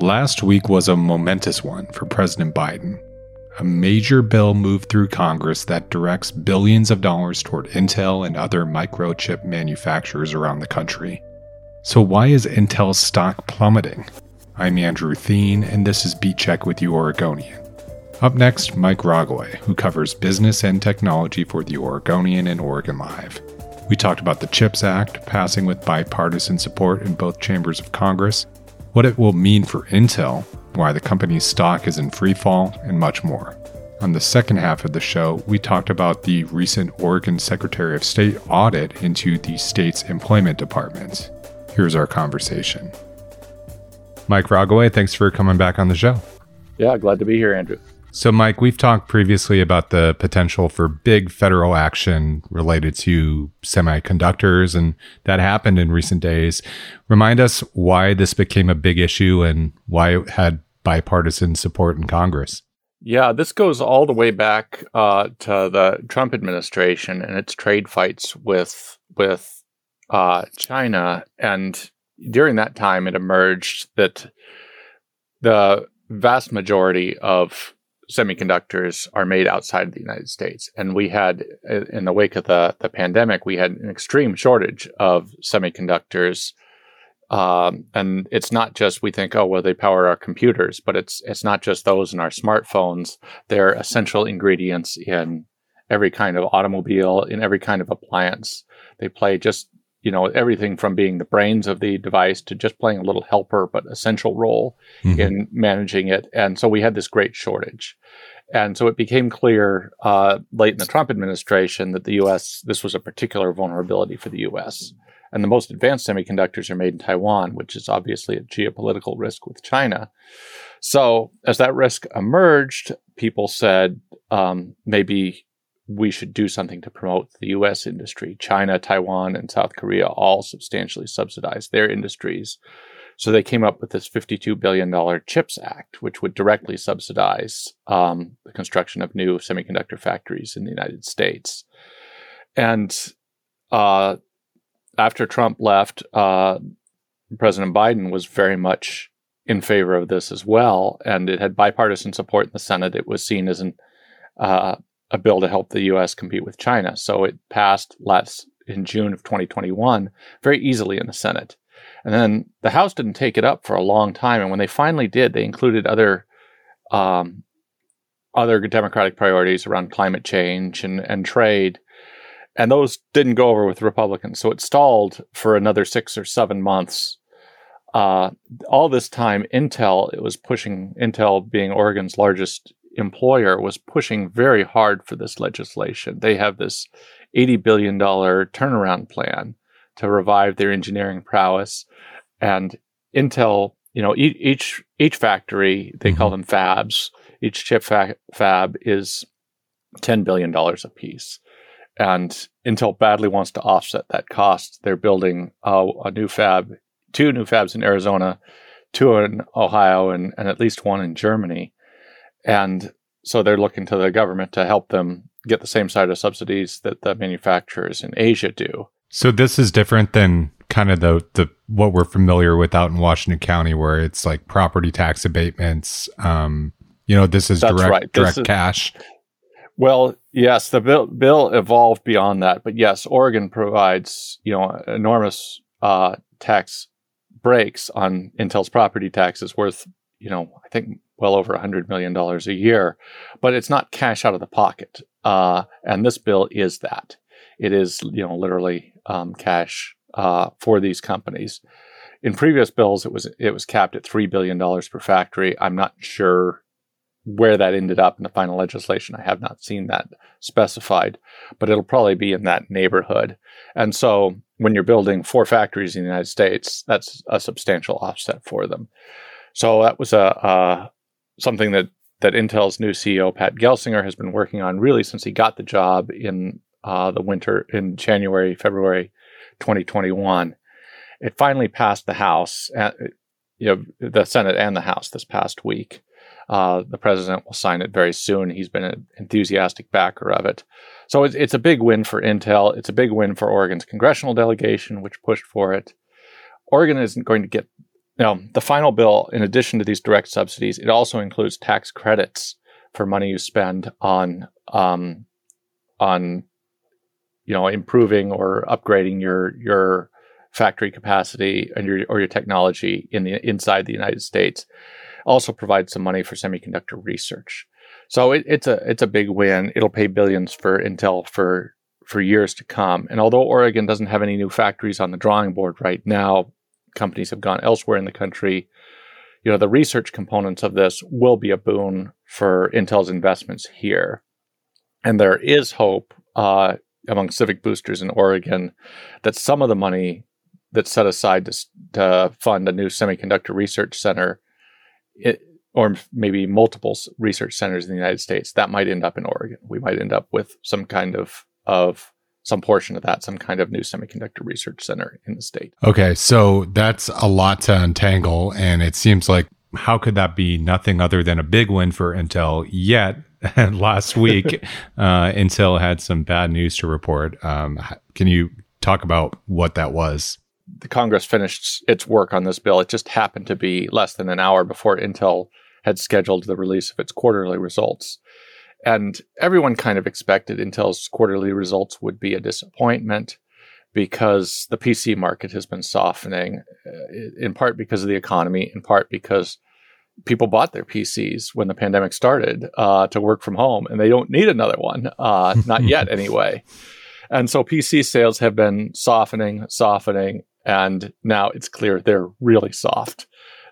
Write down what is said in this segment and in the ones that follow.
Last week was a momentous one for President Biden. A major bill moved through Congress that directs billions of dollars toward Intel and other microchip manufacturers around the country. So, why is Intel's stock plummeting? I'm Andrew Theen, and this is Beat Check with the Oregonian. Up next, Mike Rogoway, who covers business and technology for the Oregonian and Oregon Live. We talked about the CHIPS Act passing with bipartisan support in both chambers of Congress what it will mean for Intel, why the company's stock is in freefall, and much more. On the second half of the show, we talked about the recent Oregon Secretary of State audit into the state's employment departments. Here's our conversation. Mike Rogoway, thanks for coming back on the show. Yeah, glad to be here, Andrew. So, Mike, we've talked previously about the potential for big federal action related to semiconductors, and that happened in recent days. Remind us why this became a big issue and why it had bipartisan support in Congress. Yeah, this goes all the way back uh, to the Trump administration and its trade fights with with uh, China, and during that time, it emerged that the vast majority of semiconductors are made outside of the United States. And we had, in the wake of the, the pandemic, we had an extreme shortage of semiconductors. Um, and it's not just we think, oh, well, they power our computers, but it's it's not just those in our smartphones. They're essential ingredients in every kind of automobile, in every kind of appliance. They play just you know everything from being the brains of the device to just playing a little helper but essential role mm-hmm. in managing it. And so we had this great shortage. And so it became clear uh, late in the trump administration that the us this was a particular vulnerability for the us and the most advanced semiconductors are made in taiwan which is obviously a geopolitical risk with china. So as that risk emerged people said um, maybe we should do something to promote the US industry. China, Taiwan, and South Korea all substantially subsidize their industries. So they came up with this $52 billion CHIPS Act, which would directly subsidize um, the construction of new semiconductor factories in the United States. And uh, after Trump left, uh, President Biden was very much in favor of this as well. And it had bipartisan support in the Senate. It was seen as an uh, a bill to help the U.S. compete with China. So it passed last in June of 2021 very easily in the Senate. And then the House didn't take it up for a long time. And when they finally did, they included other um, other democratic priorities around climate change and, and trade. And those didn't go over with Republicans. So it stalled for another six or seven months. Uh, all this time, Intel, it was pushing Intel being Oregon's largest employer was pushing very hard for this legislation. They have this $80 billion turnaround plan to revive their engineering prowess. And Intel, you know, each each factory, they mm-hmm. call them fabs, each chip fa- fab is $10 billion a piece. And Intel badly wants to offset that cost. They're building a, a new fab, two new fabs in Arizona, two in Ohio, and, and at least one in Germany. And so they're looking to the government to help them get the same side of subsidies that the manufacturers in Asia do. So this is different than kind of the the what we're familiar with out in Washington County, where it's like property tax abatements. Um, you know, this is That's direct right. direct is, cash. Well, yes, the bill bill evolved beyond that, but yes, Oregon provides you know enormous uh, tax breaks on Intel's property taxes worth you know I think well over $100 million a year, but it's not cash out of the pocket. Uh, and this bill is that. It is, you know, literally um, cash uh, for these companies. In previous bills, it was it was capped at three billion dollars per factory. I'm not sure where that ended up in the final legislation. I have not seen that specified, but it'll probably be in that neighborhood. And so, when you're building four factories in the United States, that's a substantial offset for them. So that was a, a something that that Intel's new CEO Pat Gelsinger has been working on really since he got the job in uh, the winter in January February 2021. It finally passed the House, uh, you know, the Senate and the House this past week. Uh, the president will sign it very soon. He's been an enthusiastic backer of it. So it's, it's a big win for Intel. It's a big win for Oregon's congressional delegation, which pushed for it. Oregon isn't going to get Now, the final bill, in addition to these direct subsidies, it also includes tax credits for money you spend on um, on you know improving or upgrading your your factory capacity and your or your technology in the inside the United States. Also provides some money for semiconductor research. So it, it's a it's a big win. It'll pay billions for Intel for for years to come. And although Oregon doesn't have any new factories on the drawing board right now, companies have gone elsewhere in the country. You know, the research components of this will be a boon for Intel's investments here. And there is hope uh, among civic boosters in Oregon that some of the money that's set aside to, to fund a new semiconductor research center, it, or maybe multiple research centers in the United States, that might end up in Oregon. We might end up with some kind of of some portion of that, some kind of new semiconductor research center in the state. Okay, so that's a lot to untangle, and it seems like how could that be nothing other than a big win for Intel? Yet last week, uh, Intel had some bad news to report. Um, can you talk about what that was? The Congress finished its work on this bill. It just happened to be less than an hour before Intel had scheduled the release of its quarterly results. And everyone kind of expected Intel's quarterly results would be a disappointment because the PC market has been softening, uh, in part because of the economy, in part because people bought their PCs when the pandemic started uh, to work from home, and they don't need another one, uh, not yet anyway. And so PC sales have been softening, softening, and now it's clear they're really soft.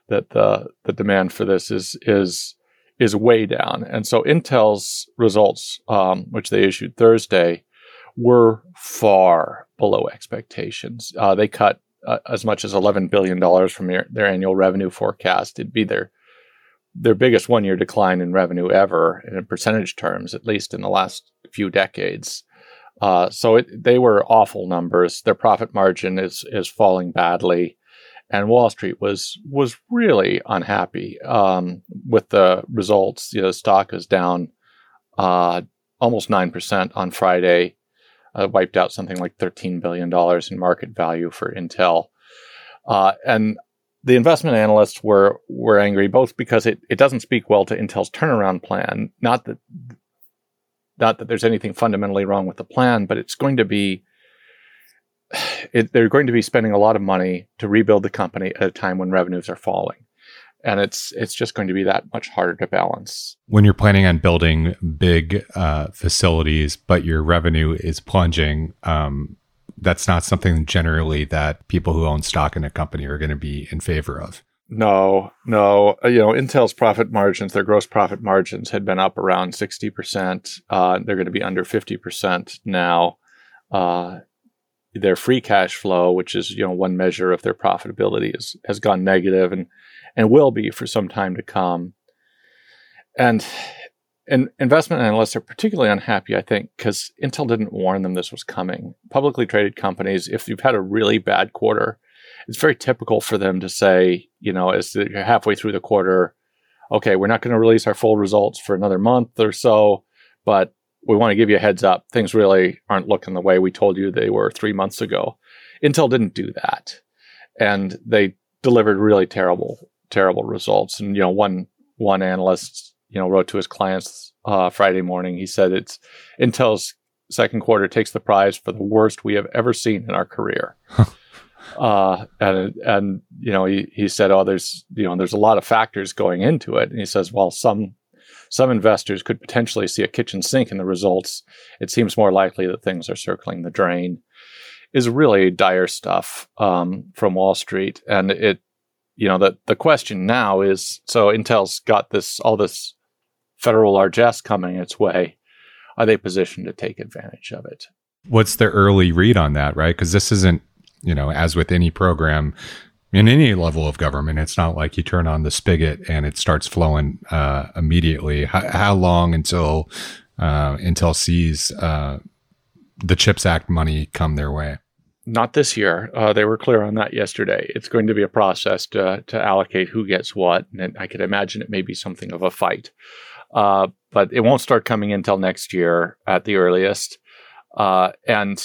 That the the demand for this is is is way down. And so Intel's results, um, which they issued Thursday, were far below expectations. Uh, they cut uh, as much as $11 billion from their, their annual revenue forecast. It'd be their their biggest one year decline in revenue ever, in percentage terms, at least in the last few decades. Uh, so it, they were awful numbers. Their profit margin is is falling badly and Wall Street was was really unhappy um, with the results. You know, the stock is down uh, almost nine percent on Friday, uh, wiped out something like thirteen billion dollars in market value for Intel, uh, and the investment analysts were were angry both because it, it doesn't speak well to Intel's turnaround plan. Not that not that there's anything fundamentally wrong with the plan, but it's going to be it, they're going to be spending a lot of money to rebuild the company at a time when revenues are falling. And it's it's just going to be that much harder to balance. When you're planning on building big uh, facilities but your revenue is plunging um, that's not something generally that people who own stock in a company are going to be in favor of. No no. Uh, you know intel's profit margins their gross profit margins had been up around 60% uh, they're going to be under 50% now. Uh, their free cash flow, which is you know one measure of their profitability, is, has gone negative and and will be for some time to come. And and investment analysts are particularly unhappy, I think, because Intel didn't warn them this was coming. Publicly traded companies, if you've had a really bad quarter, it's very typical for them to say, you know, as you're halfway through the quarter, okay, we're not going to release our full results for another month or so, but we want to give you a heads up. Things really aren't looking the way we told you they were three months ago. Intel didn't do that. And they delivered really terrible, terrible results. And, you know, one, one analyst, you know, wrote to his clients uh, Friday morning. He said it's Intel's second quarter takes the prize for the worst we have ever seen in our career. uh, and, and, you know, he, he said, oh, there's, you know, there's a lot of factors going into it. And he says, well, some, some investors could potentially see a kitchen sink in the results. It seems more likely that things are circling the drain. Is really dire stuff um, from Wall Street, and it, you know, the the question now is: so Intel's got this all this federal largesse coming its way. Are they positioned to take advantage of it? What's the early read on that, right? Because this isn't, you know, as with any program, in any level of government. It's not like you turn on the spigot and it starts flowing uh, immediately. How, how, long until uh, Intel sees uh, the CHIPS Act money come their way? Not this year. Uh, they were clear on that yesterday. It's going to be a process to to allocate who gets what, and I could imagine it may be something of a fight. Uh, but it won't start coming until next year at the earliest. Uh, and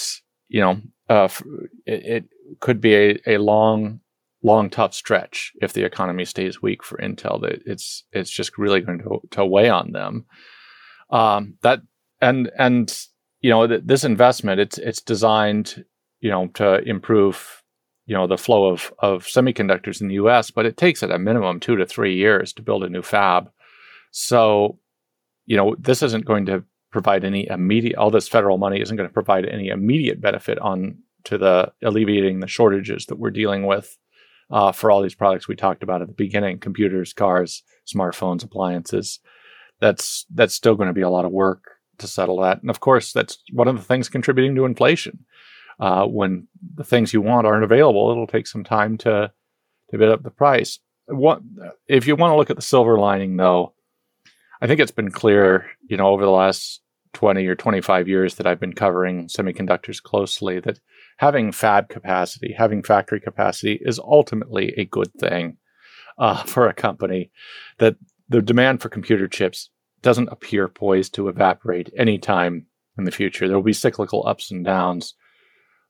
you know, it, it could be a, a long long tough stretch if the economy stays weak for Intel. That it's it's just really going to to weigh on them. Um, that and and you know th- this investment it's it's designed you know to improve you know the flow of of semiconductors in the U.S., but it takes at a minimum two to three years to build a new fab. So, you know, this isn't going to provide any immediate. All this federal money isn't going to provide any immediate benefit on to the alleviating the shortages that we're dealing with uh, for all these products we talked about at the beginning: computers, cars, smartphones, appliances. That's that's still going to be a lot of work to settle that, and of course, that's one of the things contributing to inflation uh, when the things you want aren't available, it'll take some time to to bid up the price. What if you want to look at the silver lining, though? I think it's been clear, you know, over the last 20 or 25 years that I've been covering semiconductors closely that having fab capacity, having factory capacity is ultimately a good thing uh, for a company. That the demand for computer chips doesn't appear poised to evaporate anytime in the future. There will be cyclical ups and downs.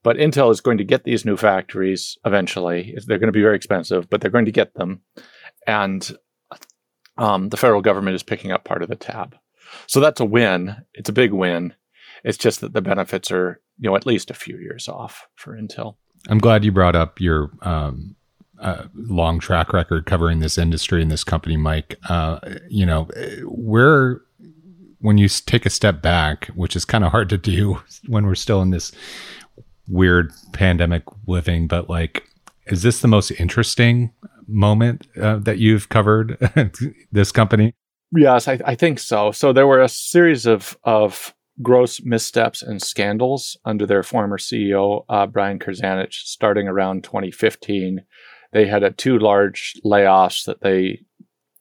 But Intel is going to get these new factories eventually. They're going to be very expensive, but they're going to get them. And um, the federal government is picking up part of the tab. So that's a win. It's a big win. It's just that the benefits are, you know, at least a few years off for Intel. I'm glad you brought up your um, uh, long track record covering this industry and this company, Mike. Uh, you know, where when you take a step back, which is kind of hard to do when we're still in this weird pandemic living, but like, is this the most interesting moment uh, that you've covered this company? Yes, I, I, think so. So there were a series of of gross missteps and scandals under their former CEO uh, Brian Krzanich, starting around 2015. They had a two large layoffs that they,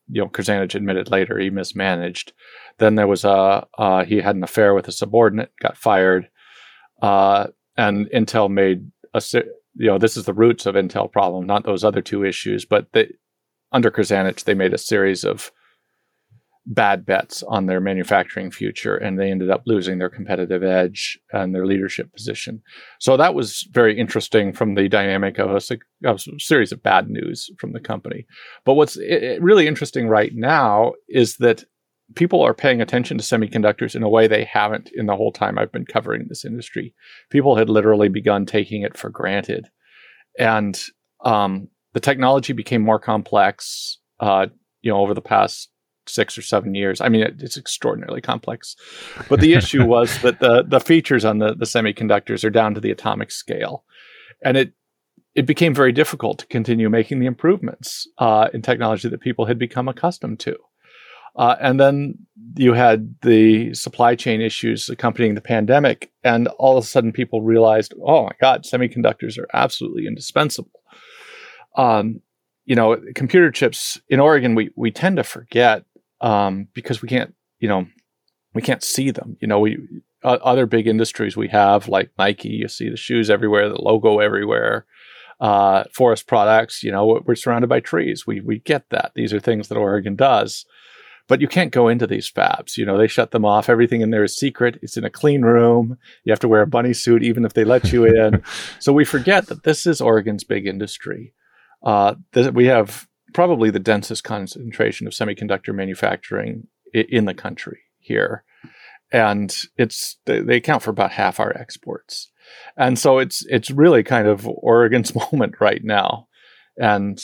you know, Krzanich admitted later he mismanaged. Then there was a uh, he had an affair with a subordinate, got fired. Uh, and Intel made a you know this is the roots of Intel problem, not those other two issues. But they, under Krzanich, they made a series of bad bets on their manufacturing future, and they ended up losing their competitive edge and their leadership position. So that was very interesting from the dynamic of a, of a series of bad news from the company. But what's really interesting right now is that people are paying attention to semiconductors in a way they haven't in the whole time I've been covering this industry. People had literally begun taking it for granted, and um, the technology became more complex. Uh, you know, over the past six or seven years. I mean, it, it's extraordinarily complex. But the issue was that the the features on the the semiconductors are down to the atomic scale, and it it became very difficult to continue making the improvements uh, in technology that people had become accustomed to. Uh, and then you had the supply chain issues accompanying the pandemic, and all of a sudden people realized, oh my God, semiconductors are absolutely indispensable. Um, you know, computer chips in Oregon, we we tend to forget um, because we can't, you know, we can't see them. You know, we uh, other big industries we have like Nike, you see the shoes everywhere, the logo everywhere. Uh, forest products, you know, we're surrounded by trees. We we get that. These are things that Oregon does but you can't go into these fabs. You know, they shut them off. Everything in there is secret. It's in a clean room. You have to wear a bunny suit even if they let you in. so we forget that this is Oregon's big industry. Uh, we have probably the densest concentration of semiconductor manufacturing in the country here, and it's they account for about half our exports. And so it's it's really kind of Oregon's moment right now, and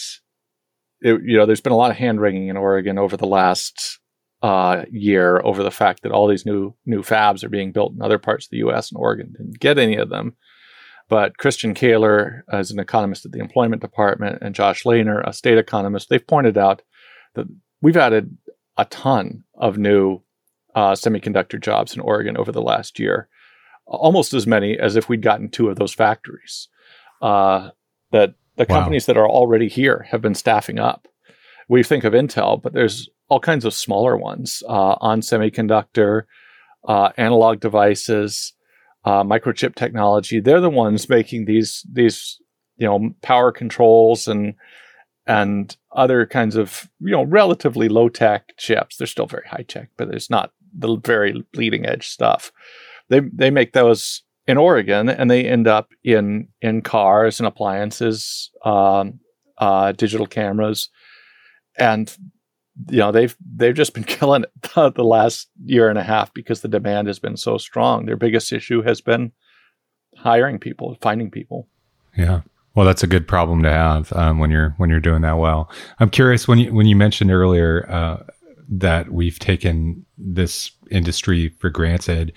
it, you know, there's been a lot of hand wringing in Oregon over the last uh, year over the fact that all these new new fabs are being built in other parts of the U.S. and Oregon didn't get any of them. But Christian Kaylor, as an economist at the Employment Department, and Josh Lehner, a state economist, they've pointed out that we've added a ton of new uh, semiconductor jobs in Oregon over the last year, almost as many as if we'd gotten two of those factories. Uh, that the wow. companies that are already here have been staffing up. We think of Intel, but there's all kinds of smaller ones uh, on semiconductor, uh, analog devices, uh, microchip technology. They're the ones making these these you know power controls and and other kinds of you know relatively low tech chips. They're still very high tech, but it's not the very bleeding edge stuff. They they make those in Oregon, and they end up in in cars and appliances um, uh, digital cameras, and you know they've they've just been killing it the last year and a half because the demand has been so strong. Their biggest issue has been hiring people, finding people. Yeah. Well, that's a good problem to have um, when you're when you're doing that well. I'm curious when you when you mentioned earlier uh, that we've taken this industry for granted.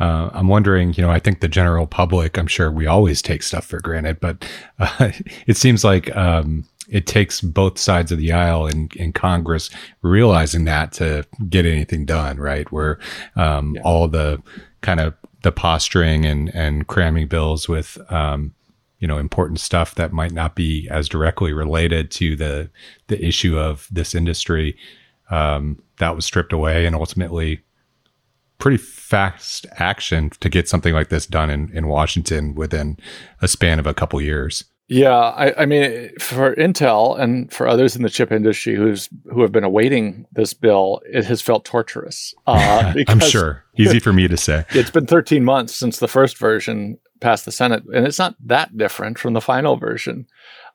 Uh, I'm wondering, you know, I think the general public, I'm sure we always take stuff for granted, but uh, it seems like um, it takes both sides of the aisle in, in Congress realizing that to get anything done, right? Where um, yeah. all the kind of the posturing and, and cramming bills with, um, you know, important stuff that might not be as directly related to the the issue of this industry. Um, that was stripped away, and ultimately, pretty fast action to get something like this done in, in Washington within a span of a couple years. Yeah, I, I, mean, for Intel and for others in the chip industry who's who have been awaiting this bill, it has felt torturous. Uh, I'm sure. Easy for me to say. It's been 13 months since the first version passed the Senate, and it's not that different from the final version.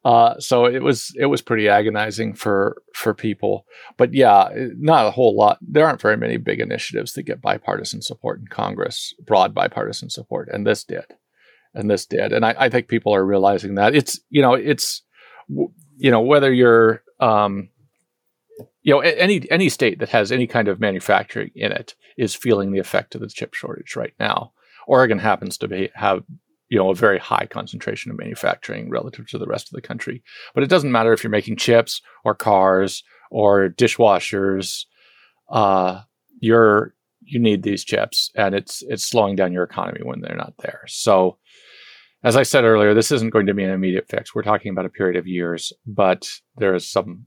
Uh, so it was it was pretty agonizing for for people. But yeah, not a whole lot. There aren't very many big initiatives that get bipartisan support in Congress, broad bipartisan support, and this did and this did. And I, I think people are realizing that it's, you know, it's, you know, whether you're, um, you know, any any state that has any kind of manufacturing in it is feeling the effect of the chip shortage right now. Oregon happens to be have you know a very high concentration of manufacturing relative to the rest of the country, but it doesn't matter if you're making chips or cars or dishwashers. Uh, you're you need these chips, and it's it's slowing down your economy when they're not there. So as I said earlier, this isn't going to be an immediate fix. We're talking about a period of years, but there is some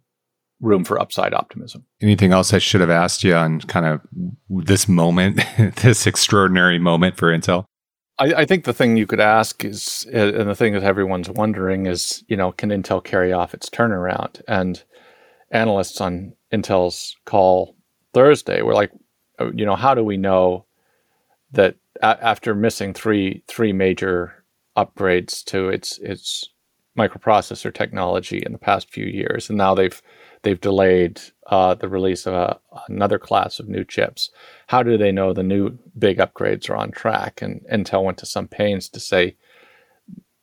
room for upside optimism. Anything else I should have asked you on kind of this moment, this extraordinary moment for Intel? I, I, think the thing you could ask is, uh, and the thing that everyone's wondering is, you know, can Intel carry off its turnaround? And analysts on Intel's call Thursday were like, oh, you know, how do we know that a- after missing three three major upgrades to its its microprocessor technology in the past few years, and now they've they've delayed uh, the release of a, another class of new chips. How do they know the new big upgrades are on track? And Intel went to some pains to say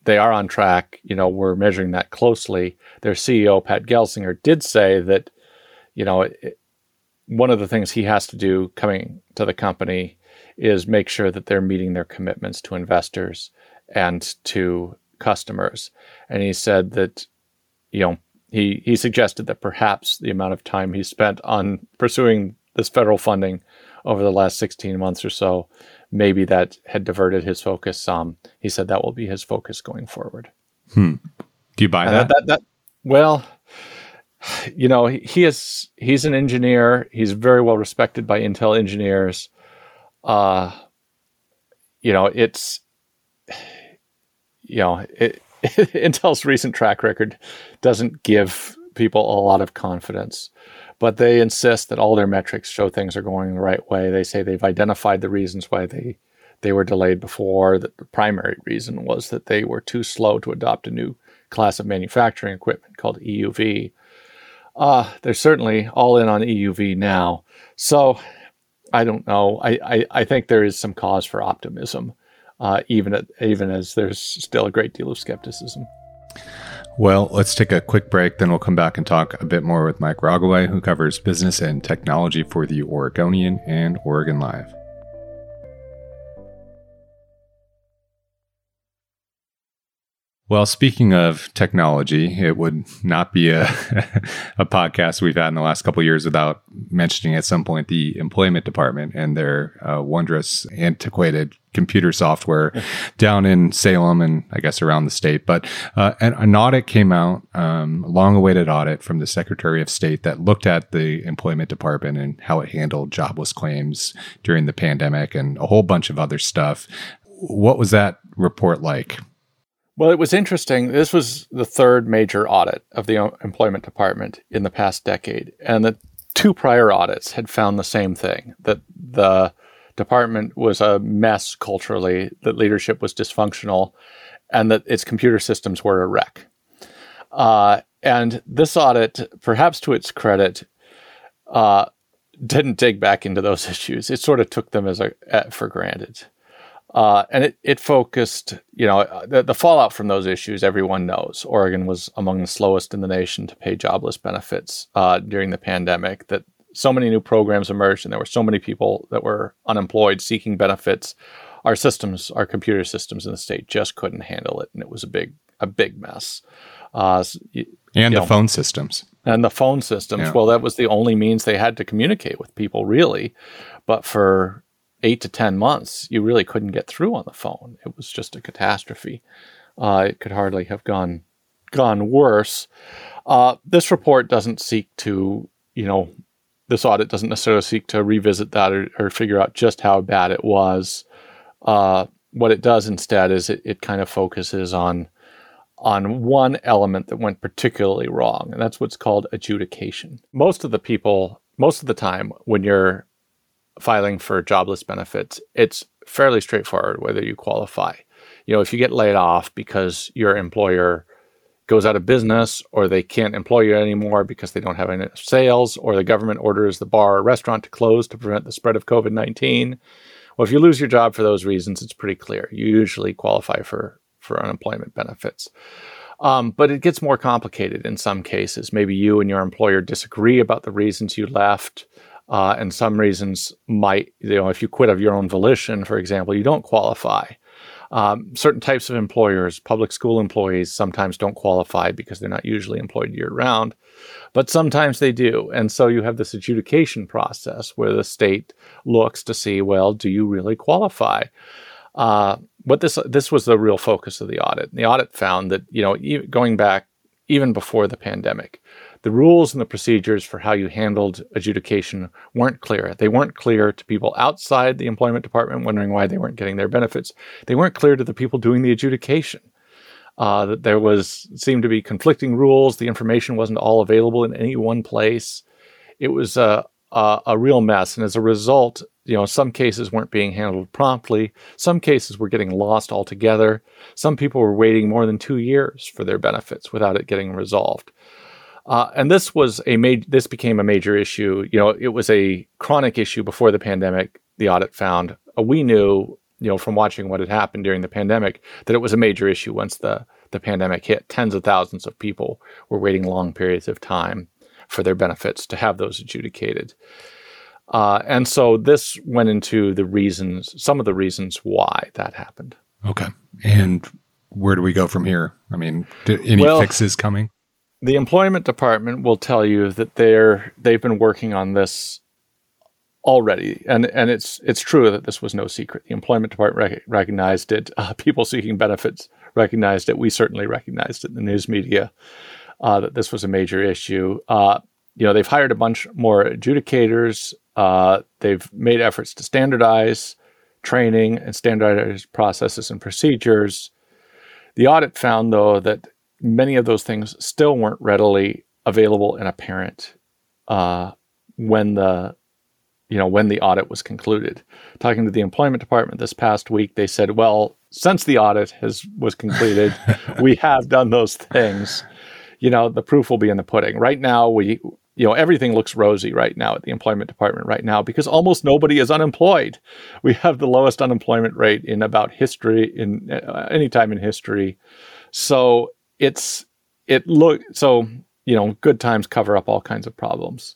they are on track. You know, we're measuring that closely. Their CEO Pat Gelsinger did say that, you know, it, one of the things he has to do coming to the company is make sure that they're meeting their commitments to investors and to customers. And he said that, you know, he, he suggested that perhaps the amount of time he spent on pursuing this federal funding over the last 16 months or so, maybe that had diverted his focus some. He said that will be his focus going forward. Hmm. Do you buy that? that, that well, you know, he, he is he's an engineer. He's very well respected by Intel engineers. Uh, you know, it's you know, it, Intel's recent track record doesn't give people a lot of confidence, but they insist that all their metrics show things are going the right way. They say they've identified the reasons why they they were delayed before. That the primary reason was that they were too slow to adopt a new class of manufacturing equipment called EUV. Uh, they're certainly all in on EUV now. So I don't know. I, I, I think there is some cause for optimism uh, even at, even as there's still a great deal of skepticism. Well, let's take a quick break, then we'll come back and talk a bit more with Mike Rogoway, who covers business and technology for the Oregonian and Oregon Live. Well, speaking of technology, it would not be a, a podcast we've had in the last couple years without mentioning at some point the employment department and their uh, wondrous, antiquated computer software down in Salem and I guess around the state. But uh, an, an, audit came out, um, long awaited audit from the Secretary of State that looked at the employment department and how it handled jobless claims during the pandemic and a whole bunch of other stuff. What was that report like? Well, it was interesting. This was the third major audit of the employment department in the past decade. And the two prior audits had found the same thing that the department was a mess culturally, that leadership was dysfunctional, and that its computer systems were a wreck. Uh, and this audit, perhaps to its credit, uh, didn't dig back into those issues. It sort of took them as a for granted. Uh, and it, it focused, you know, the, the, fallout from those issues, everyone knows. Oregon was among the slowest in the nation to pay jobless benefits uh, during the pandemic, that so many new programs emerged and there were so many people that were unemployed seeking benefits. Our systems, our computer systems in the state just couldn't handle it. And it was a big, a big mess. Uh, and the know, phone systems. And the phone systems. Yeah. Well, that was the only means they had to communicate with people, really. But for eight to 10 months, you really couldn't get through on the phone. It was just a catastrophe. Uh, it could hardly have gone gone worse. Uh, this report doesn't seek to, you know, this audit doesn't necessarily seek to revisit that or, or figure out just how bad it was. Uh, what it does instead is it, it kind of focuses on on one element that went particularly wrong, and that's what's called adjudication. Most of the people, most of the time, when you're filing for jobless benefits, it's fairly straightforward whether you qualify. You know, if you get laid off because your employer goes out of business or they can't employ you anymore because they don't have any sales or the government orders the bar or restaurant to close to prevent the spread of COVID 19. Well, if you lose your job for those reasons, it's pretty clear. You usually qualify for, for unemployment benefits. Um, but it gets more complicated in some cases. Maybe you and your employer disagree about the reasons you left. Uh, and some reasons might, you know, if you quit of your own volition, for example, you don't qualify. Um, certain types of employers, public school employees, sometimes don't qualify because they're not usually employed year round, but sometimes they do. And so you have this adjudication process where the state looks to see, well, do you really qualify? Uh, what this this was the real focus of the audit. And The audit found that you know going back even before the pandemic, the rules and the procedures for how you handled adjudication weren't clear. They weren't clear to people outside the employment department wondering why they weren't getting their benefits. They weren't clear to the people doing the adjudication. Uh, there was seemed to be conflicting rules. The information wasn't all available in any one place. It was a, a, a real mess, and as a result, you know, some cases weren't being handled promptly. Some cases were getting lost altogether. Some people were waiting more than two years for their benefits without it getting resolved. Uh, and this was a major. This became a major issue. You know, it was a chronic issue before the pandemic. The audit found uh, we knew, you know, from watching what had happened during the pandemic, that it was a major issue once the the pandemic hit. Tens of thousands of people were waiting long periods of time for their benefits to have those adjudicated. Uh, and so this went into the reasons, some of the reasons why that happened. Okay. And where do we go from here? I mean, any well, fixes coming? The employment department will tell you that they're they've been working on this already, and and it's it's true that this was no secret. The employment department rec- recognized it. Uh, people seeking benefits recognized it. We certainly recognized it in the news media uh, that this was a major issue. Uh, you know, they've hired a bunch more adjudicators. Uh, they've made efforts to standardize training and standardize processes and procedures. The audit found, though, that many of those things still weren't readily available and apparent uh, when the you know when the audit was concluded. Talking to the employment department this past week, they said, "Well, since the audit has was completed, we have done those things. You know, the proof will be in the pudding. Right now, we." You know, everything looks rosy right now at the employment department right now because almost nobody is unemployed. We have the lowest unemployment rate in about history, in uh, any time in history. So it's it look so you know good times cover up all kinds of problems.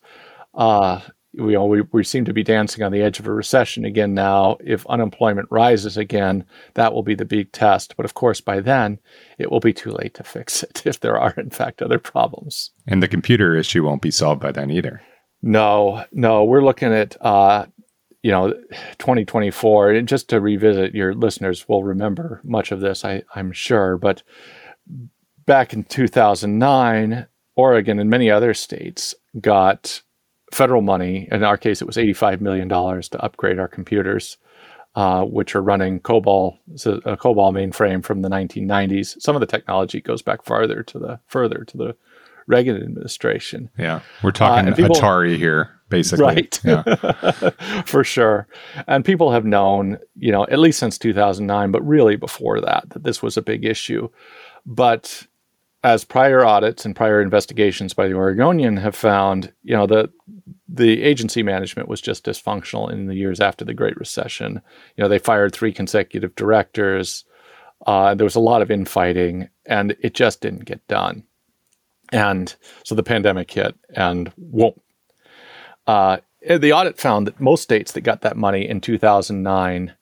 Uh, we, you know, we we seem to be dancing on the edge of a recession again now. If unemployment rises again, that will be the big test. But of course, by then it will be too late to fix it if there are in fact other problems. And the computer issue won't be solved by then either. No, no, we're looking at uh, you know 2024 and just to revisit your listeners will remember much of this I, i'm sure but back in 2009, Oregon and many other states got federal money. In our case, it was $85 million to upgrade our computers, uh, which are running COBOL, a COBOL mainframe from the 1990s. Some of the technology goes back farther to the further to the Reagan administration. Yeah, we're talking uh, people, Atari here, basically. Right. Yeah. For sure. And people have known, you know, at least since 2009, but really before that, that this was a big issue. But as prior audits and prior investigations by the Oregonian have found, you know, the the agency management was just dysfunctional in the years after the Great Recession. You know, they fired three consecutive directors. Uh, there was a lot of infighting, and it just didn't get done. And so the pandemic hit, and whoop. Uh, the audit found that most states that got that money in 2009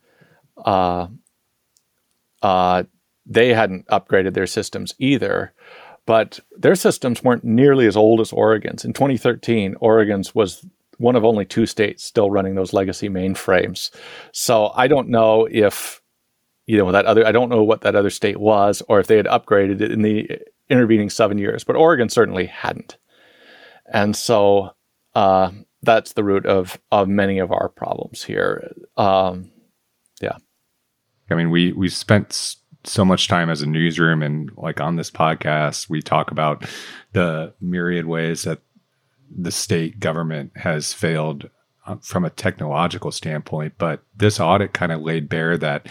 uh, uh, they hadn't upgraded their systems either. But their systems weren't nearly as old as Oregon's. In 2013, Oregon's was one of only two states still running those legacy mainframes. So I don't know if, you know, that other, I don't know what that other state was or if they had upgraded it in the intervening seven years, but Oregon certainly hadn't. And so uh, that's the root of, of many of our problems here. Um, yeah. I mean, we, we spent so much time as a newsroom and like on this podcast, we talk about the myriad ways that the state government has failed uh, from a technological standpoint. But this audit kind of laid bare that,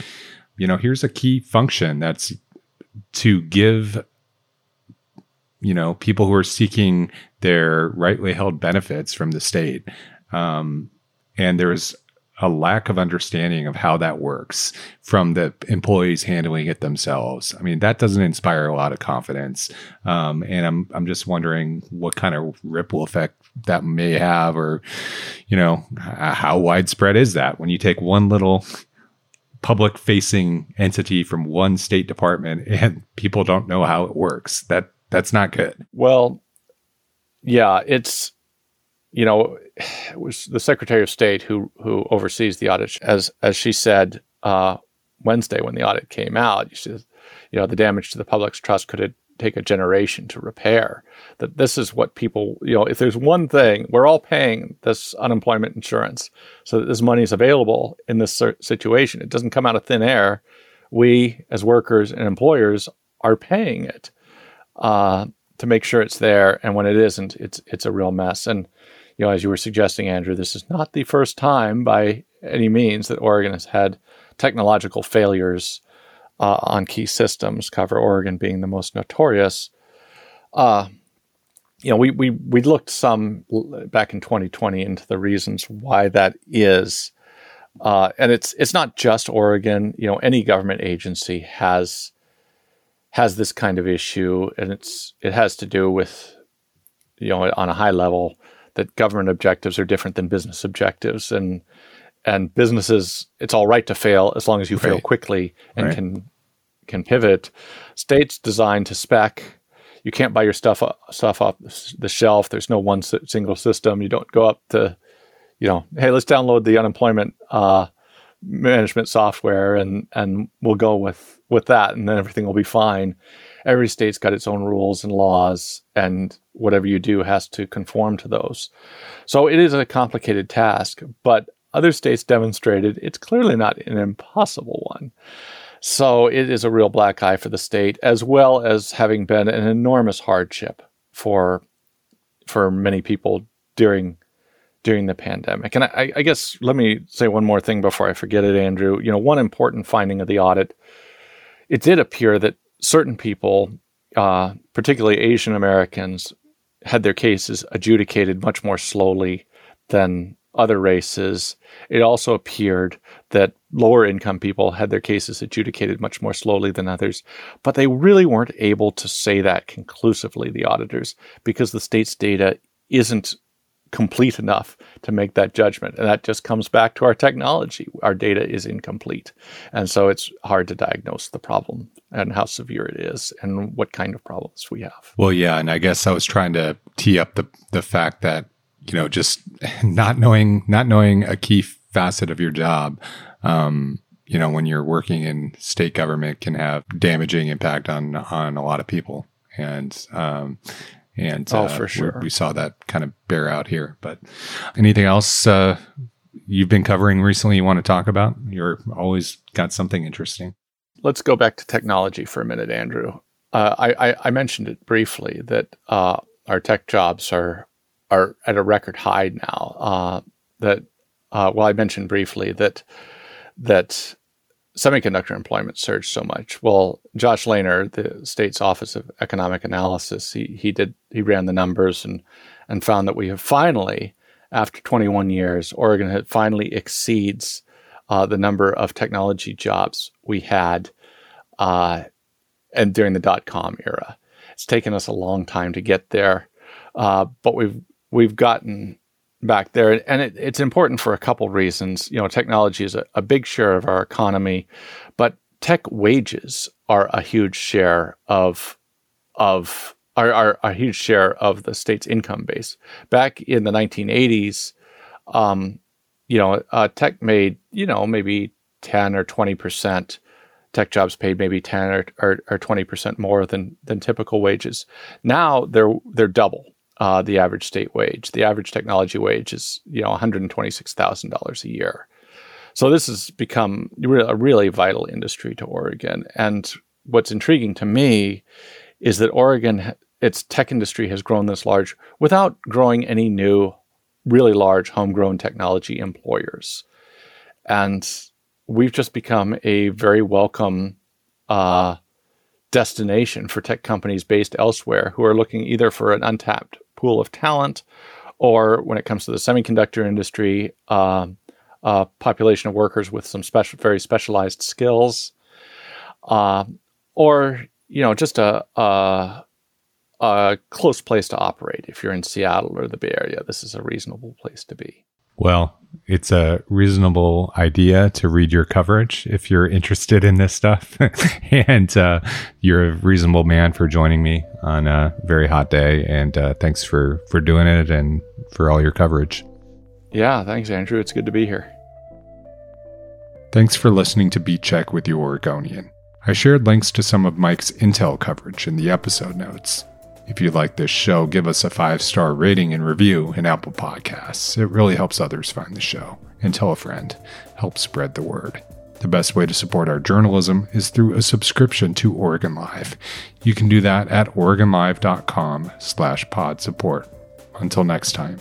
you know, here's a key function that's to give, you know, people who are seeking their rightly held benefits from the state. Um, and there's a lack of understanding of how that works from the employees handling it themselves. I mean, that doesn't inspire a lot of confidence. Um, and I'm I'm just wondering what kind of ripple effect that may have, or you know, how widespread is that when you take one little public facing entity from one state department and people don't know how it works. That that's not good. Well, yeah, it's you know, it was the Secretary of State who who oversees the audit. As as she said uh, Wednesday when the audit came out, she said, you know, the damage to the public's trust could take a generation to repair. That this is what people, you know, if there's one thing, we're all paying this unemployment insurance so that this money is available in this situation. It doesn't come out of thin air. We, as workers and employers, are paying it uh, to make sure it's there. And when it isn't, it's it's a real mess. And you know, as you were suggesting, Andrew, this is not the first time by any means that Oregon has had technological failures uh, on key systems. Cover Oregon being the most notorious. Uh, you know, we we we looked some back in 2020 into the reasons why that is, uh, and it's it's not just Oregon. You know, any government agency has has this kind of issue, and it's it has to do with you know on a high level that government objectives are different than business objectives. And and businesses it's all right to fail as long as you right. fail quickly and right. can can pivot. States designed to spec you can't buy your stuff stuff off the shelf. There's no one single system. You don't go up to you know hey let's download the unemployment uh, management software and and we'll go with with that and then everything will be fine every state's got its own rules and laws, and whatever you do has to conform to those. So it is a complicated task, but other states demonstrated it's clearly not an impossible one. So it is a real black eye for the state, as well as having been an enormous hardship for for many people during during the pandemic. And I, I, guess let me say one more thing before I forget it, Andrew. You know, one important finding of the audit, it did appear that certain people, uh, particularly Asian Americans, had their cases adjudicated much more slowly than other races. It also appeared that lower income people had their cases adjudicated much more slowly than others, but they really weren't able to say that conclusively, the auditors, because the state's data isn't complete enough to make that judgment. And that just comes back to our technology. Our data is incomplete. And so it's hard to diagnose the problem and how severe it is and what kind of problems we have. Well, yeah. And I guess I was trying to tee up the, the fact that, you know, just not knowing, not knowing a key facet of your job, um, you know, when you're working in state government can have damaging impact on, on a lot of people. And, um, and oh, uh, for sure, we saw that kind of bear out here. But anything else uh, you've been covering recently you want to talk about? You're always got something interesting. Let's go back to technology for a minute, Andrew. Uh, I, I, mentioned it briefly that uh, our tech jobs are are at a record high now. Uh, that uh, well, I mentioned briefly that that semiconductor employment surged so much. Well, Josh Lehner, the state's Office of Economic Analysis, he he did he ran the numbers and and found that we have finally, after 21 years, Oregon had finally exceeds uh, the number of technology jobs we had, uh, and during the dot com era. It's taken us a long time to get there, uh, but we've we've gotten back there, and it, it's important for a couple reasons. You know, technology is a, a big share of our economy, but tech wages are a huge share of of are, are, a huge share of the state's income base. Back in the 1980s, um, you know, uh, tech made you know maybe 10 or 20 percent. Tech jobs paid maybe 10 or, or, or 20 percent more than than typical wages. Now they're they're double uh, the average state wage. The average technology wage is you know one hundred and twenty six thousand dollars a year. So this has become a really vital industry to Oregon. And what's intriguing to me is that Oregon, its tech industry has grown this large without growing any new, really large homegrown technology employers. And we've just become a very welcome uh, destination for tech companies based elsewhere who are looking either for an untapped pool of talent, or when it comes to the semiconductor industry, uh, a population of workers with some special, very specialized skills, uh, or you know, just a, a a close place to operate. If you're in Seattle or the Bay Area, this is a reasonable place to be. Well, it's a reasonable idea to read your coverage if you're interested in this stuff. and uh, you're a reasonable man for joining me on a very hot day. And uh, thanks for, for doing it and for all your coverage. Yeah, thanks, Andrew. It's good to be here. Thanks for listening to Beat Check with the Oregonian. I shared links to some of Mike's Intel coverage in the episode notes. If you like this show, give us a five star rating and review in Apple Podcasts. It really helps others find the show. And tell a friend. Help spread the word. The best way to support our journalism is through a subscription to Oregon Live. You can do that at oregonlive.com slash pod support. Until next time.